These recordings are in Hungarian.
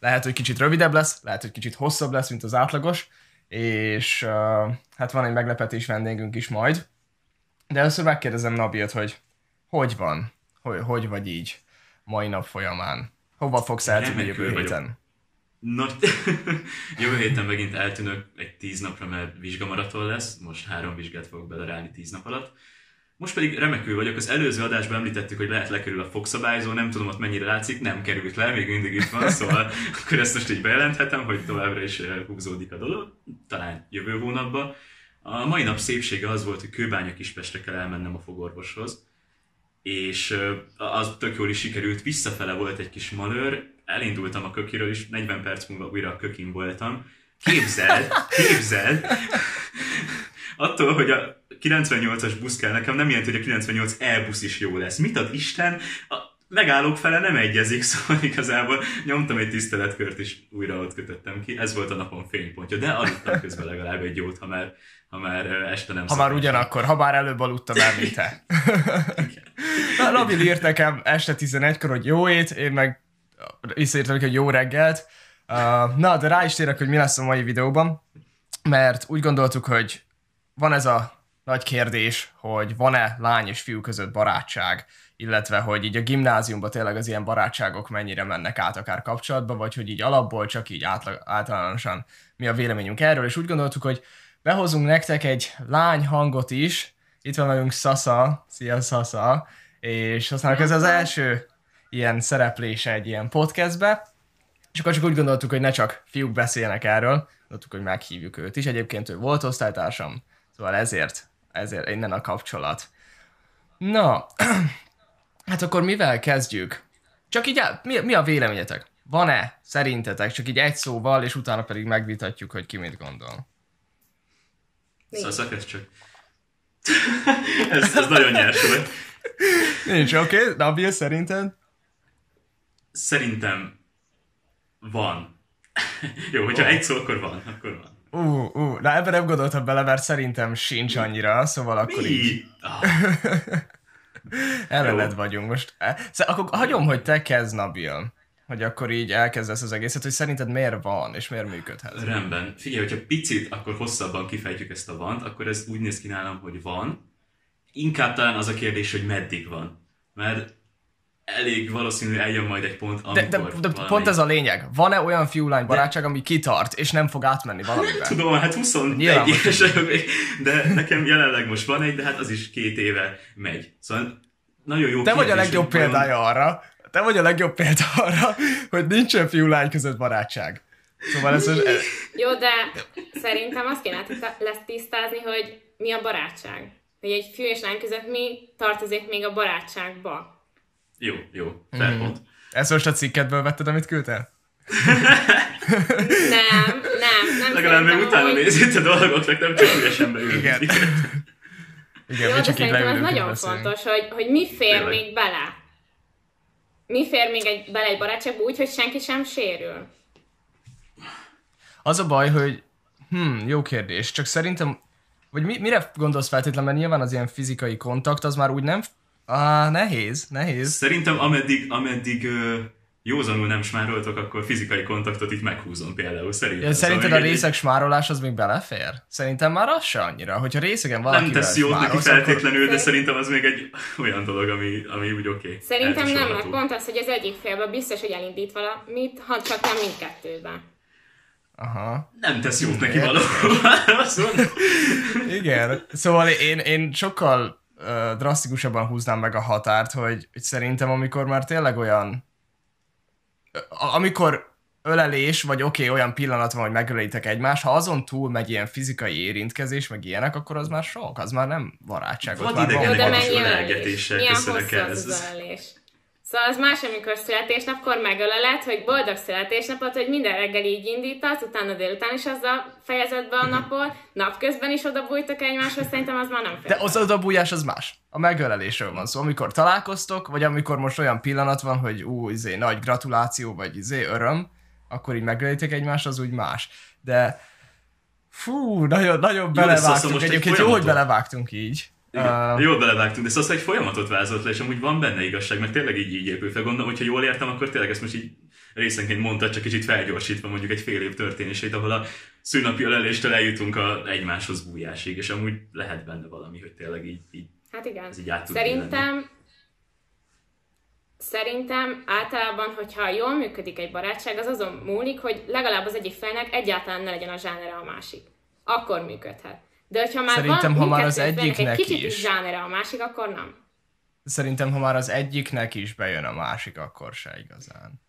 lehet, hogy kicsit rövidebb lesz, lehet, hogy kicsit hosszabb lesz, mint az átlagos, és uh, hát van egy meglepetés vendégünk is majd. De először megkérdezem Nabilt, hogy hogy van, hogy, hogy vagy így mai nap folyamán. Hova fogsz eltűnni jövő héten? No, jövő héten megint eltűnök egy tíz napra, mert vizsgamaraton lesz. Most három vizsgát fogok belerálni tíz nap alatt. Most pedig remekül vagyok. Az előző adásban említettük, hogy lehet lekerül a fogszabályzó, nem tudom ott mennyire látszik, nem került le, még mindig itt van, szóval akkor ezt most így bejelenthetem, hogy továbbra is eh, húzódik a dolog, talán jövő hónapban. A mai nap szépsége az volt, hogy Kőbánya Kispestre kell elmennem a fogorvoshoz, és eh, az tök jól is sikerült, visszafele volt egy kis malőr, elindultam a kökiről, és 40 perc múlva újra a kökin voltam. Képzeld, képzeld, attól, hogy a 98-as busz kell nekem, nem jelenti, hogy a 98 e-busz is jó lesz. Mit ad Isten? A megállók fele nem egyezik, szóval igazából nyomtam egy tiszteletkört, és újra ott kötöttem ki. Ez volt a napon fénypontja, de aludtam közben legalább egy jót, ha már, ha már este nem Ha már ugyanakkor, ha bár előbb aludtam el, mint te. Na, Nabil írt nekem este 11-kor, hogy jó ét, én meg visszaírtam hogy jó reggelt. Uh, na, de rá is térek, hogy mi lesz a mai videóban, mert úgy gondoltuk, hogy van ez a nagy kérdés, hogy van-e lány és fiú között barátság, illetve hogy így a gimnáziumban tényleg az ilyen barátságok mennyire mennek át akár kapcsolatba, vagy hogy így alapból csak így átlag, általánosan mi a véleményünk erről, és úgy gondoltuk, hogy behozunk nektek egy lány hangot is, itt van velünk Sasa, szia Sasa, és aztán ez az első ilyen szereplése egy ilyen podcastbe, és akkor csak úgy gondoltuk, hogy ne csak fiúk beszélnek erről, gondoltuk, hogy meghívjuk őt is. Egyébként ő volt osztálytársam, szóval ezért, ezért innen a kapcsolat. Na, hát akkor mivel kezdjük? Csak így, mi, mi a véleményetek? Van-e szerintetek? Csak így egy szóval, és utána pedig megvitatjuk, hogy ki mit gondol. Szóval csak. ez, ez nagyon nyers volt. Nincs, oké. Okay. Nabil, szerinted? Szerintem van. Jó, hogyha oh. egy szó, akkor van, akkor van. Ú, uh, uh, na ebben nem gondoltam bele, mert szerintem sincs annyira, szóval akkor Mi? így... Oh. Ellened vagyunk most. Szóval akkor hagyom, hogy te kezd, Nabil. Hogy akkor így elkezdesz az egészet, hogy szerinted miért van, és miért működhet. Rendben. Figyelj, hogyha picit, akkor hosszabban kifejtjük ezt a vant, akkor ez úgy néz ki nálam, hogy van. Inkább talán az a kérdés, hogy meddig van. Mert elég valószínű eljön majd egy pont, amikor De, de, de pont ez a lényeg. Van-e olyan fiú-lány barátság, de... ami kitart, és nem fog átmenni valamiben? Tudom, hát 21 éves de nekem jelenleg most van egy, de hát az is két éve megy. Szóval nagyon jó Te vagy a legjobb példája arra, te vagy a legjobb példa arra, hogy nincsen fiú-lány között barátság. Szóval ez az... Jó, de szerintem azt kéne lesz tisztázni, hogy mi a barátság. Hogy egy fiú és lány között mi tartozik még a barátságba. Jó, jó, fair mm. pont. Ezt most a cikketből vetted, amit küldtél? nem, nem, nem. Legalább még utána hogy... nézít a dolgoknak, nem csak ügyesen beülünk. Igen. Igen, Jó, csak így ez nagyon fontos, hogy, hogy mi fér Tényleg. még bele. Mi fér még egy, bele egy barátságba úgy, hogy senki sem sérül? Az a baj, hogy hm, jó kérdés, csak szerintem, vagy mi, mire gondolsz feltétlenül, mert nyilván az ilyen fizikai kontakt, az már úgy nem Ah, nehéz, nehéz. Szerintem ameddig, ameddig uh, józanul nem smároltok, akkor fizikai kontaktot itt meghúzom például. Szerintem, ja, szerinted szóval a részek egy... smárolás az még belefér? Szerintem már az se annyira. Hogyha részegen valaki Nem tesz jót neki feltétlenül, akkor... de szerintem az még egy olyan dolog, ami, ami úgy oké. Okay. Szerintem nem, mert pont az, hogy az egyik félben biztos, hogy elindít valamit, ha csak nem mindkettőben. Aha. Nem tesz jót neki valóban. Igen. Szóval én, én sokkal drasztikusabban húznám meg a határt, hogy, hogy szerintem amikor már tényleg olyan, amikor ölelés, vagy oké, okay, olyan pillanat van, hogy megölitek egymást, ha azon túl megy ilyen fizikai érintkezés, meg ilyenek, akkor az már sok, az már nem barátság. Van idegenek is ölelgetéssel, köszönök el. Az ölelés? Szóval az más, amikor születésnapkor megöleled, hogy boldog születésnapot, hogy minden reggel így indítasz, utána délután is azzal fejezed be a napot, napközben is odabújtok egymáshoz, szerintem az már nem fél. De az odabújás az más. A megölelésről van szó. Amikor találkoztok, vagy amikor most olyan pillanat van, hogy ú, izé, nagy gratuláció, vagy izé, öröm, akkor így megölitek egymást, az úgy más. De fú, nagyon, nagyon belevágtunk. Egyébként jó, hogy belevágtunk így. Igen, uh, jól belevágtunk, de szóval egy folyamatot vázolt le, és amúgy van benne igazság, mert tényleg így, így épül fel. Gondolom, hogyha jól értem, akkor tényleg ezt most így részenként mondta, csak kicsit felgyorsítva mondjuk egy fél év történését, ahol a szűnapi öleléstől eljutunk a egymáshoz bújásig, és amúgy lehet benne valami, hogy tényleg így, így Hát igen. Ez így Szerintem Szerintem általában, hogyha jól működik egy barátság, az azon múlik, hogy legalább az egyik felnek egyáltalán ne legyen a zsánere a másik. Akkor működhet. De hogyha már Szerintem, van ha már az egyiknek egy kicsit is zsánere a másik, akkor nem. Szerintem, ha már az egyiknek is bejön a másik, akkor se igazán.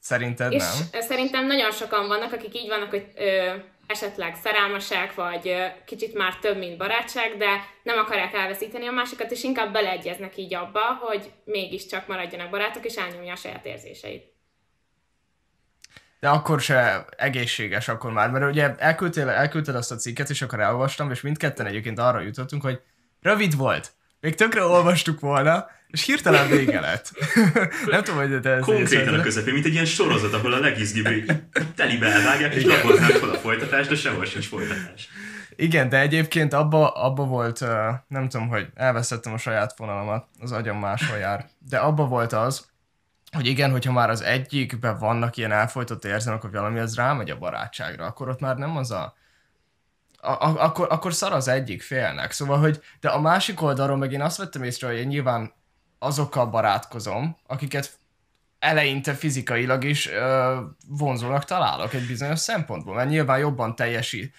Szerinted És nem? szerintem nagyon sokan vannak, akik így vannak, hogy ö, esetleg szerelmesek, vagy ö, kicsit már több, mint barátság, de nem akarják elveszíteni a másikat, és inkább beleegyeznek így abba, hogy mégiscsak maradjanak barátok, és elnyomja a saját érzéseit. De akkor se egészséges akkor már, mert ugye elküldtél, elküldted azt a cikket, és akkor elolvastam, és mindketten egyébként arra jutottunk, hogy rövid volt. Még tökre olvastuk volna, és hirtelen vége lett. nem tudom, hogy te Konkrétan a közepén, mint egy ilyen sorozat, ahol a legizgibb telibe elvágják, és lapoznak fel a folytatás, de sehol sincs folytatás. Igen, de egyébként abba, abba volt, nem tudom, hogy elvesztettem a saját fonalamat, az agyam máshol jár, de abba volt az, hogy igen, hogyha már az egyikben vannak ilyen elfolytott érzelmek, hogy valami az rámegy a barátságra, akkor ott már nem az a, a, a akkor, akkor szar az egyik félnek. Szóval, hogy de a másik oldalról meg én azt vettem észre, hogy én nyilván azokkal barátkozom, akiket eleinte fizikailag is ö, vonzónak találok egy bizonyos szempontból, mert nyilván jobban teljesít.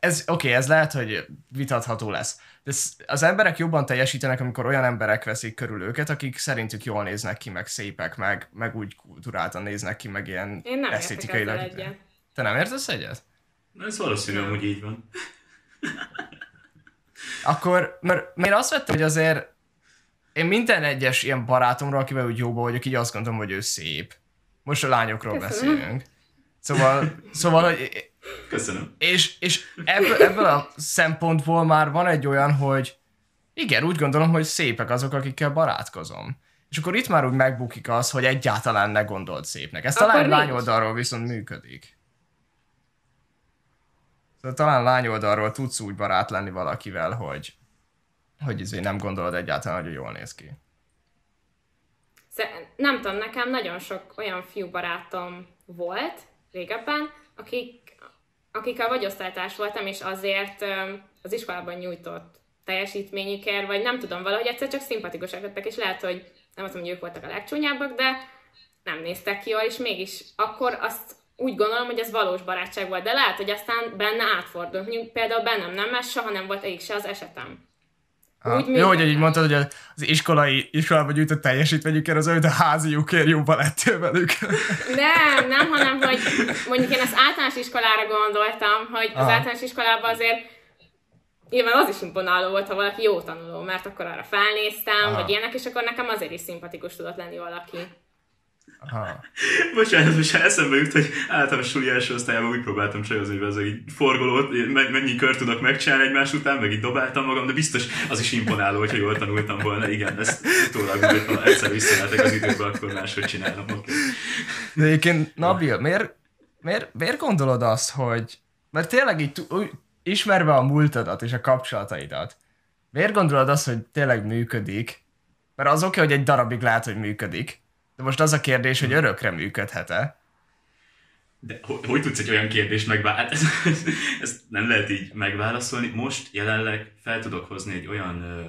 Ez, oké, okay, ez lehet, hogy vitatható lesz. De az emberek jobban teljesítenek, amikor olyan emberek veszik körül őket, akik szerintük jól néznek ki, meg szépek, meg, meg úgy kulturáltan néznek ki, meg ilyen Én nem esztétikailag. egyet. Te nem értesz egyet? Ez valószínű, hogy így van. Akkor, mert, mert én azt vettem, hogy azért én minden egyes ilyen barátomról, akivel úgy jóba vagyok, így azt gondolom, hogy ő szép. Most a lányokról Köszönöm. beszélünk. Szóval, szóval hogy, Köszönöm. és, és ebből, ebből a szempontból már van egy olyan, hogy igen, úgy gondolom, hogy szépek azok, akikkel barátkozom. És akkor itt már úgy megbukik az, hogy egyáltalán ne gondold szépnek. Ez talán lány oldalról viszont működik. Szóval talán lány oldalról tudsz úgy barát lenni valakivel, hogy, hogy izé nem gondolod egyáltalán, hogy jól néz ki. Nem tudom, nekem nagyon sok olyan fiú barátom volt régebben, akik, akikkel vagy osztálytárs voltam, és azért az iskolában nyújtott teljesítményükért, vagy nem tudom, valahogy egyszer csak szimpatikusak lettek, és lehet, hogy nem azt mondom, hogy ők voltak a legcsúnyábbak, de nem néztek ki jól, és mégis akkor azt úgy gondolom, hogy ez valós barátság volt, de lehet, hogy aztán benne átfordult. Mondjuk Például bennem nem, mert soha nem volt egyik se az esetem. Ha, Úgy jó, hogy így mondtad, hogy az iskolai, iskolában gyűjtött teljesítményükért az olyan, de háziukért jóba lettél velük. Nem, nem, hanem hogy mondjuk én az általános iskolára gondoltam, hogy az Aha. általános iskolában azért nyilván az is imponáló volt, ha valaki jó tanuló, mert akkor arra felnéztem, Aha. vagy ilyenek, és akkor nekem azért is szimpatikus tudott lenni valaki. Aha. Bocsánat, most eszembe jut, hogy általános suli első osztályában úgy próbáltam csajozni, hogy ez így forgolót, me- mennyi kör tudok megcsinálni egymás után, meg így dobáltam magam, de biztos az is imponáló, hogyha jól tanultam volna. Igen, ezt utólag, úgy, ha egyszer visszamehetek az időbe, akkor máshogy csinálom. Okay. De egyébként, Nabil, miért, miért, miért gondolod azt, hogy... Mert tényleg így ismerve a múltadat és a kapcsolataidat, miért gondolod azt, hogy tényleg működik? Mert az oké, hogy egy darabig lehet, hogy működik, de most az a kérdés, hogy örökre működhet-e? De hogy, hogy tudsz egy olyan kérdést megválaszolni? Hát ezt, ezt nem lehet így megválaszolni. Most jelenleg fel tudok hozni egy olyan ö,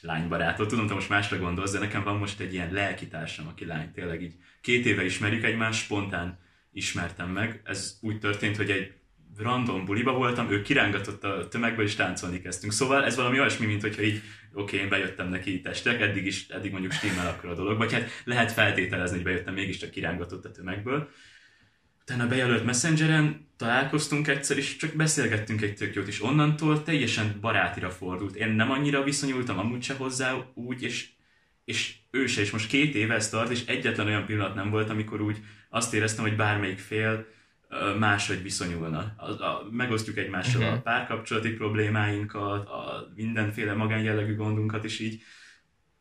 lánybarátot. Tudom, te most másra gondolsz, de nekem van most egy ilyen lelkitársam, aki lány. Tényleg így két éve ismerjük egymást, spontán ismertem meg. Ez úgy történt, hogy egy random buliba voltam, ő kirángatott a tömegből, és táncolni kezdtünk. Szóval ez valami olyasmi, mint hogyha így, oké, én bejöttem neki testek, eddig is, eddig mondjuk stimmel akkor a dolog, vagy hát lehet feltételezni, hogy bejöttem, mégiscsak kirángatott a tömegből. Utána bejelölt Messengeren, találkoztunk egyszer, és csak beszélgettünk egy tök jót, és onnantól teljesen barátira fordult. Én nem annyira viszonyultam amúgy se hozzá úgy, és, és ő se, és most két éve ez tart, és egyetlen olyan pillanat nem volt, amikor úgy azt éreztem, hogy bármelyik fél máshogy viszonyulna. A, a, megosztjuk egymással Mhm. a párkapcsolati problémáinkat, a mindenféle magánjellegű gondunkat, és így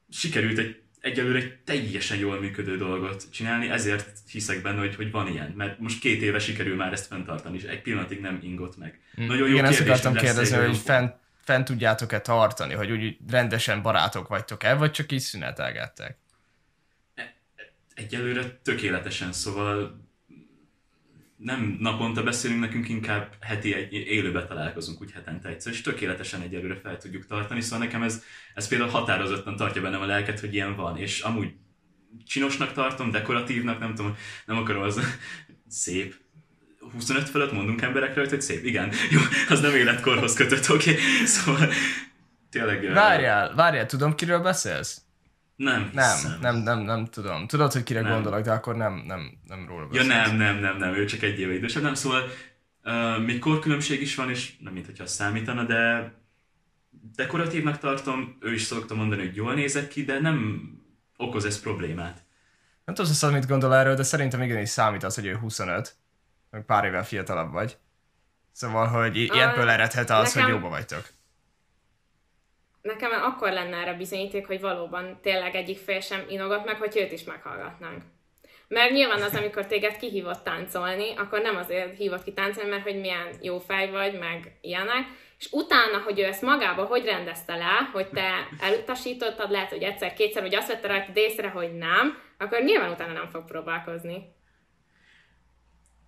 sikerült egy egyelőre egy teljesen jól működő dolgot csinálni, ezért hiszek benne, hogy, hogy van ilyen, mert most két éve sikerül már ezt fenntartani, és egy pillanatig nem ingott meg. Nagyon jó Mm. Igen, ezt akartam kérdezni, hogy fent, fent tudjátok-e tartani, hogy úgy rendesen barátok vagytok-e, vagy csak így szünetelgettek? egyelőre tökéletesen, szóval nem naponta beszélünk, nekünk inkább heti egy élőbe találkozunk, úgy hetente egyszer, és tökéletesen egyelőre fel tudjuk tartani, szóval nekem ez, ez például határozottan tartja bennem a lelket, hogy ilyen van, és amúgy csinosnak tartom, dekoratívnak, nem tudom, nem akarom az szép, 25 fölött mondunk emberekre, hogy szép, igen, jó, az nem életkorhoz kötött, oké, okay. szóval tényleg... Várjál, várjál, tudom, kiről beszélsz? Nem, nem, nem, nem, nem tudom. Tudod, hogy kire nem. gondolok, de akkor nem, nem, nem róla beszélsz. Ja nem, nem, nem, nem, ő csak egy éve idősebb, nem, szóval uh, még korkülönbség is van, és nem mintha az számítana, de dekoratívnak tartom, ő is szokta mondani, hogy jól nézek ki, de nem okoz ez problémát. Nem tudom, hogy mit gondol erről, de szerintem igenis számít az, hogy ő 25, meg pár évvel fiatalabb vagy. Szóval, hogy ebből eredhet az, nekem... hogy jóba vagytok nekem akkor lenne erre bizonyíték, hogy valóban tényleg egyik fél sem inogat meg, hogy őt is meghallgatnánk. Mert nyilván az, amikor téged kihívott táncolni, akkor nem azért hívott ki táncolni, mert hogy milyen jó fej vagy, meg ilyenek, és utána, hogy ő ezt magába hogy rendezte le, hogy te elutasítottad, lehet, hogy egyszer-kétszer, vagy azt vette rajta észre, hogy nem, akkor nyilván utána nem fog próbálkozni.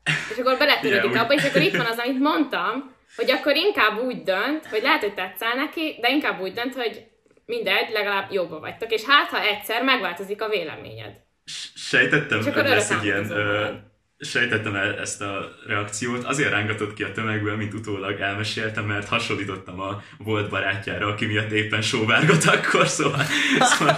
És akkor beletörődik abba, és akkor itt van az, amit mondtam, hogy akkor inkább úgy dönt, hogy lehet, hogy tetszel neki, de inkább úgy dönt, hogy mindegy, legalább jobban vagytok, és hát, ha egyszer megváltozik a véleményed. Sejtettem, hogy lesz egy ilyen, sejtettem el ezt a reakciót, azért rángatott ki a tömegből, mint utólag elmeséltem, mert hasonlítottam a volt barátjára, aki miatt éppen sóvárgott akkor, szóval... szóval...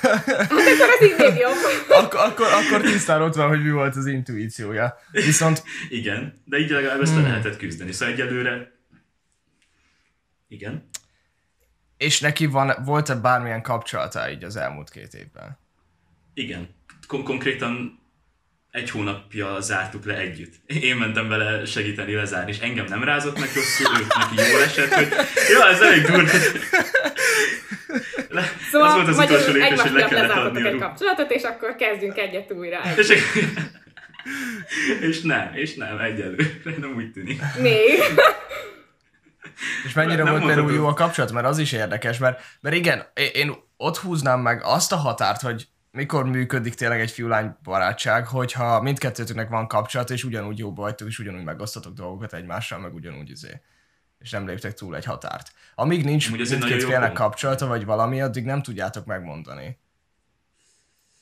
hát akkor az így jobb. Ak- akkor, akkor tisztán ott van, hogy mi volt az intuíciója. Viszont... Igen, de így legalább ezt hmm. lehetett küzdeni. Szóval egyelőre... Igen. És neki van, volt-e bármilyen kapcsolata így az elmúlt két évben? Igen. Kon- konkrétan egy hónapja zártuk le együtt. Én mentem vele segíteni lezárni, és engem nem rázott meg rosszul, őt neki jól esett, hogy jó, ez elég durva. Le, szóval az volt az utolsó lépés, hogy le kellett adni a egy kapcsolatot, és akkor kezdjünk egyet újra. És, és nem, és nem, egyelőre, nem úgy tűnik. Még. És mennyire nem volt például jó a kapcsolat, mert az is érdekes, mert, mert igen, én ott húznám meg azt a határt, hogy mikor működik tényleg egy fiú-lány barátság, hogyha mindkettőtöknek van kapcsolat, és ugyanúgy jóba vagytok, és ugyanúgy megosztatok dolgokat egymással, meg ugyanúgy izé és nem léptek túl egy határt. Amíg nincs mindkét félnek kapcsolata, vagy valami, addig nem tudjátok megmondani.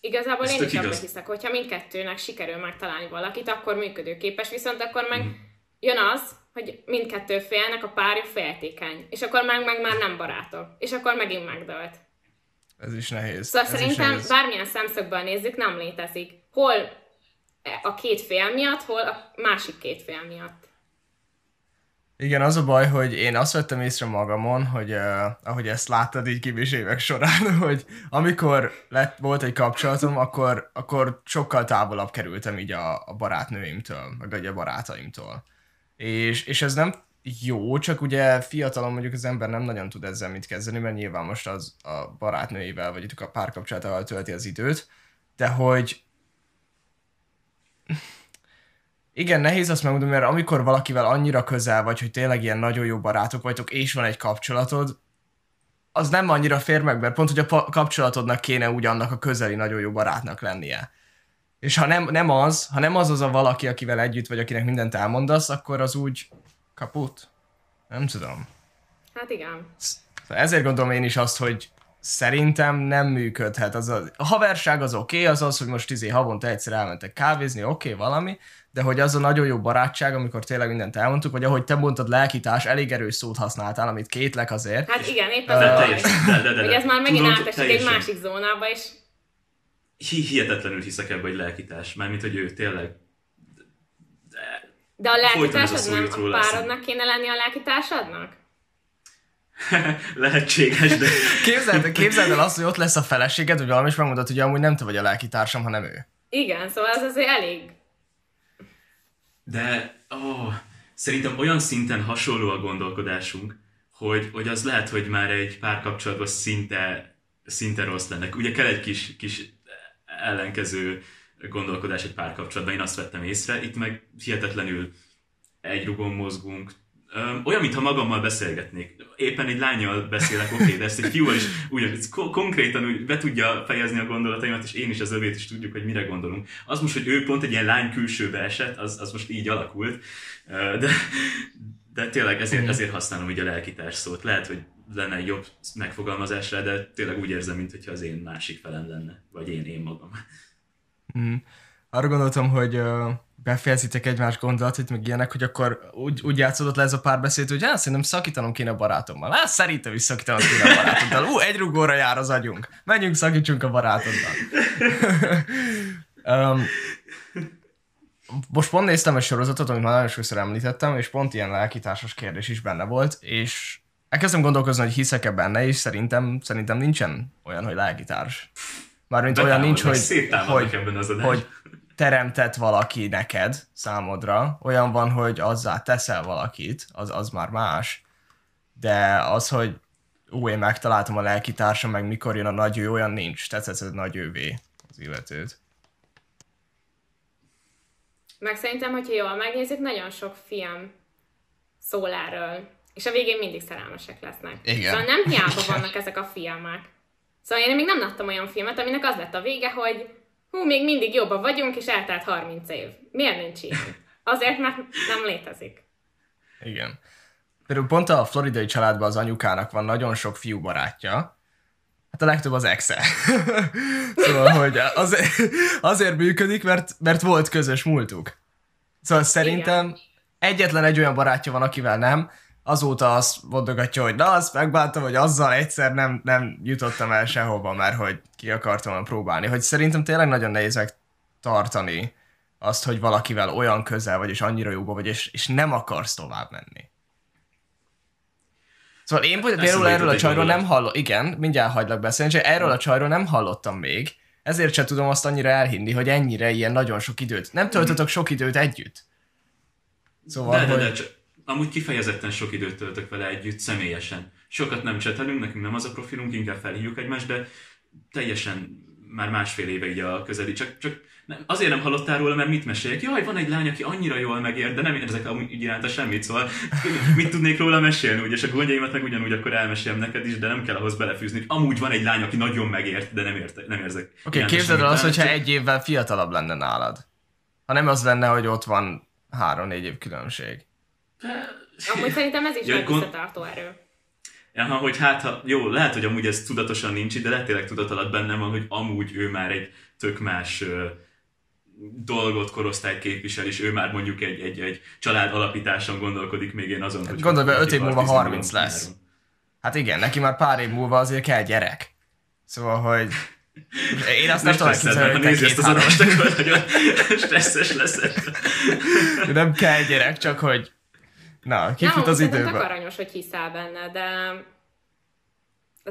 Igazából Ezt én is igaz. abban hiszek, hogyha mindkettőnek sikerül megtalálni valakit, akkor működőképes, viszont akkor meg mm. jön az, hogy mindkettő félnek a párja féltékeny, és akkor meg, meg már nem barátok, és akkor megint megdölt. Ez is nehéz. Szóval Ez szerintem nehéz. bármilyen szemszögből nézzük, nem létezik. Hol a két fél miatt, hol a másik két fél miatt. Igen, az a baj, hogy én azt vettem észre magamon, hogy uh, ahogy ezt láttad így kibés évek során, hogy amikor lett, volt egy kapcsolatom, akkor, akkor sokkal távolabb kerültem így a, a barátnőimtől, meg a barátaimtól. És, és ez nem jó, csak ugye fiatalon mondjuk az ember nem nagyon tud ezzel mit kezdeni, mert nyilván most az a barátnőivel, vagy a párkapcsolatával tölti az időt, de hogy igen, nehéz azt megmondani, mert amikor valakivel annyira közel vagy, hogy tényleg ilyen nagyon jó barátok vagytok, és van egy kapcsolatod, az nem annyira fér meg, mert pont, hogy a kapcsolatodnak kéne úgy annak a közeli nagyon jó barátnak lennie. És ha nem, nem az, ha nem az az a valaki, akivel együtt vagy, akinek mindent elmondasz, akkor az úgy kaput? Nem tudom. Hát igen. Ezért gondolom én is azt, hogy szerintem nem működhet. Az a, a haverság az oké, okay, az az, hogy most izé havonta egyszer elmentek kávézni, oké, okay, valami, de hogy az a nagyon jó barátság, amikor tényleg mindent elmondtuk, vagy ahogy te mondtad, lelkítás, elég erős szót használtál, amit kétlek azért. Hát igen, épp az uh, a de, de, de, ez már megint átesik egy másik zónába, és hihetetlenül hiszek ebbe, hogy lelkítás, mármint, hogy ő tényleg de a lelkitársad nem a párodnak kéne lenni a lelkitársadnak? Lehetséges, de... képzeld, képzeld el azt, hogy ott lesz a feleséged, vagy valami, és megmondod, hogy amúgy nem te vagy a lelkitársam, hanem ő. Igen, szóval az azért elég. De, ó, oh, szerintem olyan szinten hasonló a gondolkodásunk, hogy, hogy az lehet, hogy már egy párkapcsolatban szinte, szinte rossz lenne. Ugye kell egy kis, kis ellenkező gondolkodás egy párkapcsolatban, én azt vettem észre, itt meg hihetetlenül egy rugon mozgunk, olyan, mintha magammal beszélgetnék. Éppen egy lányjal beszélek, oké, okay, de ezt egy fiúval is ko- konkrétan úgy be tudja fejezni a gondolataimat, és én is az övét is tudjuk, hogy mire gondolunk. Az most, hogy ő pont egy ilyen lány külsőbe esett, az, az most így alakult, de, de tényleg ezért, ezért használom így a lelkitárs szót. Lehet, hogy lenne egy jobb megfogalmazásra, de tényleg úgy érzem, mintha az én másik felem lenne, vagy én, én magam. Mm. Arra gondoltam, hogy uh, befejezitek egymás gondolatot, meg ilyenek, hogy akkor úgy, úgy játszódott le ez a párbeszéd, hogy hát szerintem szakítanom kéne a barátommal. Hát szerintem is szakítanom kéne a barátoddal. Ú, egy rugóra jár az agyunk. Menjünk, szakítsunk a barátoddal. um, most pont néztem egy sorozatot, amit már nagyon sokszor említettem, és pont ilyen lelkitársas kérdés is benne volt, és elkezdtem gondolkozni, hogy hiszek-e benne, és szerintem, szerintem nincsen olyan, hogy lelkitárs. Mármint olyan nincs, hogy, hogy, ebben az hogy teremtett valaki neked számodra, olyan van, hogy azzá teszel valakit, az, az már más, de az, hogy ú, én megtaláltam a lelkitársam, meg mikor jön a nagy ő, olyan nincs, tetszett nagy ővé az illetőt. Meg szerintem, hogyha jól megnézzük, nagyon sok film szól erről. És a végén mindig szerelmesek lesznek. Igen. Szóval nem hiába vannak ezek a filmek. Szóval én még nem láttam olyan filmet, aminek az lett a vége, hogy hú, még mindig jobban vagyunk, és eltelt 30 év. Miért nincs ilyen? Azért, mert nem létezik. Igen. Például pont a floridai családban az anyukának van nagyon sok fiú barátja, Hát a legtöbb az exe. szóval, hogy azért, azért működik, mert, mert volt közös múltuk. Szóval szerintem Igen. egyetlen egy olyan barátja van, akivel nem, azóta azt mondogatja, hogy na, azt megbántam, hogy azzal egyszer nem, nem jutottam el sehova, mert hogy ki akartam próbálni. Hogy szerintem tényleg nagyon nehéz tartani azt, hogy valakivel olyan közel vagy, és annyira jóba vagy, és, és nem akarsz tovább menni. Szóval én például erről a csajról nem hallottam, igen, mindjárt hagylak beszélni, csak erről a csajról nem hallottam még, ezért sem tudom azt annyira elhinni, hogy ennyire ilyen nagyon sok időt. Nem töltötök sok időt együtt. Szóval, de, de, de, csak amúgy kifejezetten sok időt töltök vele együtt, személyesen. Sokat nem csetelünk, nekünk nem az a profilunk, inkább felhívjuk egymást, de teljesen már másfél éve így a közeli, csak, csak nem, azért nem hallottál róla, mert mit meséljek? Jaj, van egy lány, aki annyira jól megér, de nem érzek úgy iránta semmit, szóval mit tudnék róla mesélni, ugye, és a gondjaimat meg ugyanúgy akkor elmesélem neked is, de nem kell ahhoz belefűzni, hogy amúgy van egy lány, aki nagyon megért, de nem, érte, nem érzek. Oké, okay, képzeld el azt, hogyha egy évvel fiatalabb lenne nálad. Ha nem az lenne, hogy ott van három-négy év különbség. Amúgy szerintem ez is ja, egy gond... visszatartó erő. Ja, hogy hát, ha, jó, lehet, hogy amúgy ez tudatosan nincs, de lehet tényleg tudat alatt bennem van, hogy amúgy ő már egy tök más uh, dolgot, korosztályt képvisel, és ő már mondjuk egy, egy, egy család alapításon gondolkodik, még én azon, hogy... Gondolj be, 5 év múlva 30 lesz. Hát igen, neki már pár év múlva azért kell gyerek. Szóval, hogy én azt nem tudom hogy nézd ezt az adást, akkor nagyon stresszes lesz. Nem kell gyerek, csak hogy na, kifut az időbe. Nem, aranyos, hogy hiszel benne, de...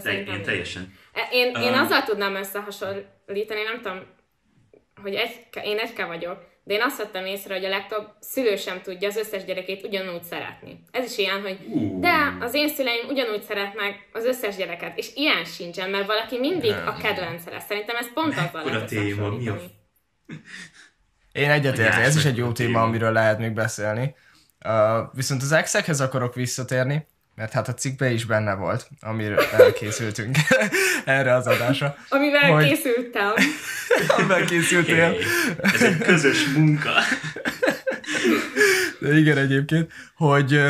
de én, én teljesen. Én, én um, azzal tudnám összehasonlítani, nem tudom, hogy egy, én egyke vagyok, de én azt vettem észre, hogy a legtöbb szülő sem tudja az összes gyerekét ugyanúgy szeretni. Ez is ilyen, hogy uh. de az én szüleim ugyanúgy szeretnek az összes gyereket, és ilyen sincsen, mert valaki mindig nem. a kedvence lesz. Szerintem ez pont az a téma, mi a... Én egyetértek, ez is egy jó téma, amiről lehet még beszélni. Uh, viszont az exekhez akarok visszatérni, mert hát a cikkben is benne volt, amiről elkészültünk erre az adásra. Amivel hogy... készültem. Amivel készültél. Hey, ez egy közös munka. De igen egyébként, hogy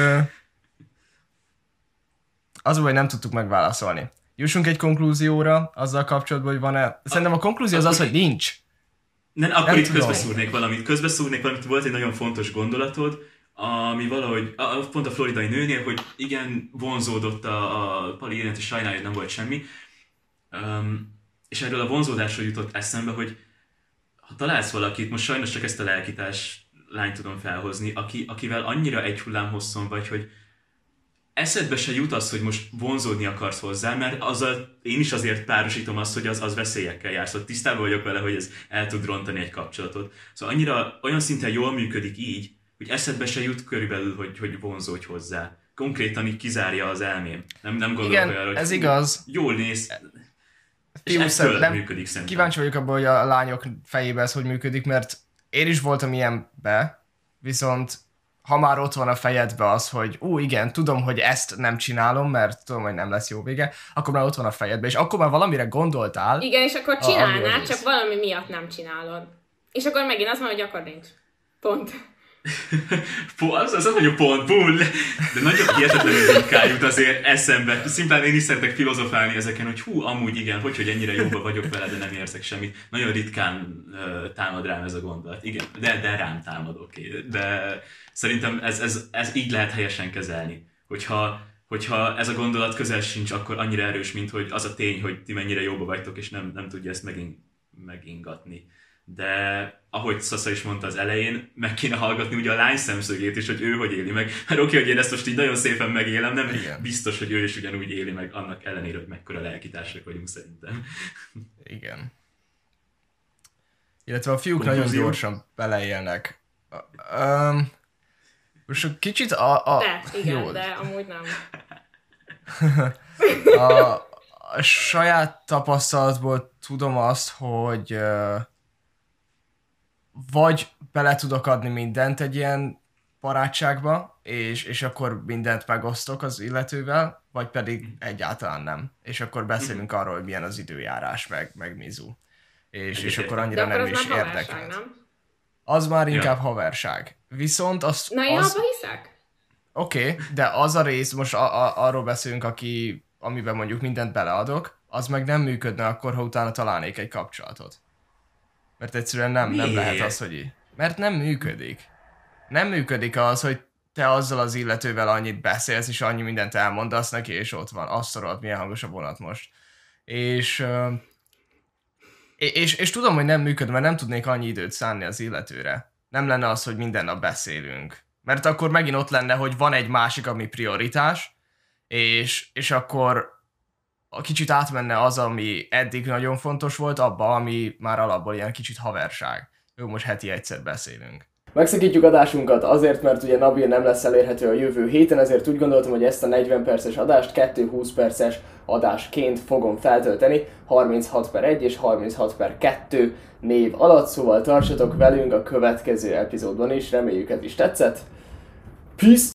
az hogy nem tudtuk megválaszolni. Jussunk egy konklúzióra azzal kapcsolatban, hogy van-e... Szerintem a konklúzió az az, hogy nincs. Nem, akkor nem itt tudom. közbeszúrnék valamit. Közbeszúrnék valamit, volt egy nagyon fontos gondolatod, ami valahogy, a, pont a floridai nőnél, hogy igen, vonzódott a, a Pali és sajnálja, hogy nem volt semmi. Um, és erről a vonzódásról jutott eszembe, hogy ha találsz valakit, most sajnos csak ezt a lelkítás lányt tudom felhozni, aki, akivel annyira egy hullám hosszon vagy, hogy eszedbe se jut az, hogy most vonzódni akarsz hozzá, mert azzal én is azért párosítom azt, hogy az, az veszélyekkel jársz. Szóval tisztában vagyok vele, hogy ez el tud rontani egy kapcsolatot. Szóval annyira, olyan szinten jól működik így, hogy eszedbe se jut körülbelül, hogy, hogy vonzódj hozzá. Konkrétan így kizárja az elmém. Nem, nem gondolok Igen, olyan, hogy ez igaz. Jól néz. Fiú, és nem, működik szerintem. Kíváncsi vagyok abban, hogy a lányok fejében ez hogy működik, mert én is voltam ilyenbe, viszont ha már ott van a fejedbe az, hogy ó, igen, tudom, hogy ezt nem csinálom, mert tudom, hogy nem lesz jó vége, akkor már ott van a fejedbe, és akkor már valamire gondoltál. Igen, és akkor csinálnád, csak valami miatt nem csinálod. És akkor megint az van, hogy akkor nincs. Pont. Az az, hogy a pont, bull, de nagyon hihetetlenül ritkán azért eszembe. Szimplán én is szeretek filozofálni ezeken, hogy hú, amúgy igen, hogy, hogy ennyire jóba vagyok vele, de nem érzek semmit. Nagyon ritkán uh, támad rám ez a gondolat. Igen, de, de rám támad, oké. Okay. De szerintem ez, ez, ez így lehet helyesen kezelni. Hogyha, hogyha ez a gondolat közel sincs, akkor annyira erős, mint hogy az a tény, hogy ti mennyire jóba vagytok, és nem, nem tudja ezt megint megingatni de ahogy Sasa is mondta az elején, meg kéne hallgatni ugye a lány szemszögét is, hogy ő hogy éli meg. Hát oké, hogy én ezt most így nagyon szépen megélem, nem Igen. biztos, hogy ő is ugyanúgy éli meg, annak ellenére, hogy mekkora lelkitársak vagyunk szerintem. Igen. Illetve a fiúk Konklúzió. nagyon gyorsan beleélnek. Um, most kicsit a... a de, igen, jó. de amúgy nem. a, a saját tapasztalatból tudom azt, hogy uh, vagy bele tudok adni mindent egy ilyen barátságba, és, és akkor mindent megosztok az illetővel, vagy pedig egyáltalán nem. És akkor beszélünk mm. arról, hogy milyen az időjárás, meg, meg mizu. És, és akkor annyira nem is érdekel. Nem? Az már inkább ja. haverság. Viszont az... Na, én az... hiszek. Oké, okay, de az a rész, most a, a, arról beszélünk, aki, amiben mondjuk mindent beleadok, az meg nem működne akkor, ha utána találnék egy kapcsolatot. Mert egyszerűen nem, nem lehet az, hogy... Mert nem működik. Nem működik az, hogy te azzal az illetővel annyit beszélsz, és annyi mindent elmondasz neki, és ott van. Azt szorolt, milyen hangos a vonat most. És, és, és tudom, hogy nem működik, mert nem tudnék annyi időt szánni az illetőre. Nem lenne az, hogy minden nap beszélünk. Mert akkor megint ott lenne, hogy van egy másik, ami prioritás, és, és akkor a kicsit átmenne az, ami eddig nagyon fontos volt, abba, ami már alapból ilyen kicsit haverság. Jó, most heti egyszer beszélünk. Megszakítjuk adásunkat azért, mert ugye Nabil nem lesz elérhető a jövő héten, ezért úgy gondoltam, hogy ezt a 40 perces adást 2-20 perces adásként fogom feltölteni, 36 per 1 és 36 per 2 név alatt, szóval tartsatok velünk a következő epizódban is, reméljük ez is tetszett. Peace!